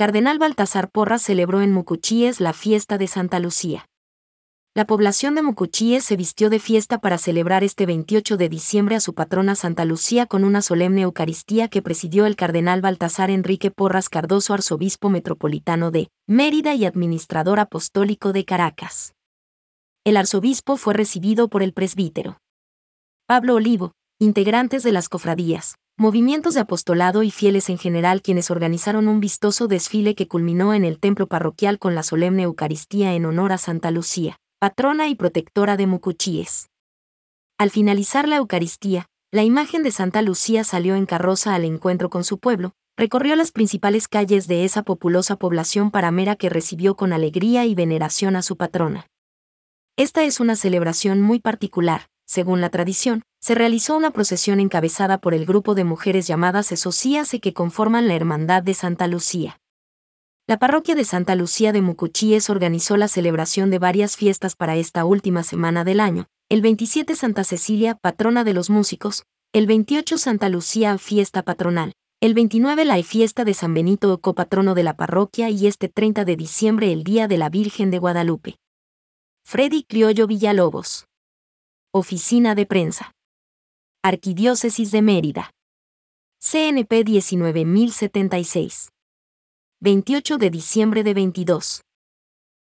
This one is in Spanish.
Cardenal Baltasar Porras celebró en Mucuchíes la fiesta de Santa Lucía. La población de Mucuchíes se vistió de fiesta para celebrar este 28 de diciembre a su patrona Santa Lucía con una solemne Eucaristía que presidió el cardenal Baltasar Enrique Porras Cardoso, arzobispo metropolitano de Mérida y administrador apostólico de Caracas. El arzobispo fue recibido por el presbítero Pablo Olivo, integrantes de las cofradías, movimientos de apostolado y fieles en general quienes organizaron un vistoso desfile que culminó en el templo parroquial con la solemne Eucaristía en honor a Santa Lucía patrona y protectora de Mucuchíes. Al finalizar la Eucaristía, la imagen de Santa Lucía salió en carroza al encuentro con su pueblo, recorrió las principales calles de esa populosa población paramera que recibió con alegría y veneración a su patrona. Esta es una celebración muy particular, según la tradición, se realizó una procesión encabezada por el grupo de mujeres llamadas Esocías que conforman la Hermandad de Santa Lucía. La parroquia de Santa Lucía de Mucuchíes organizó la celebración de varias fiestas para esta última semana del año, el 27 Santa Cecilia, patrona de los músicos, el 28 Santa Lucía, fiesta patronal, el 29 la fiesta de San Benito, copatrono de la parroquia y este 30 de diciembre el Día de la Virgen de Guadalupe. Freddy Criollo Villalobos. Oficina de Prensa. Arquidiócesis de Mérida. CNP 19076. 28 de diciembre de 22.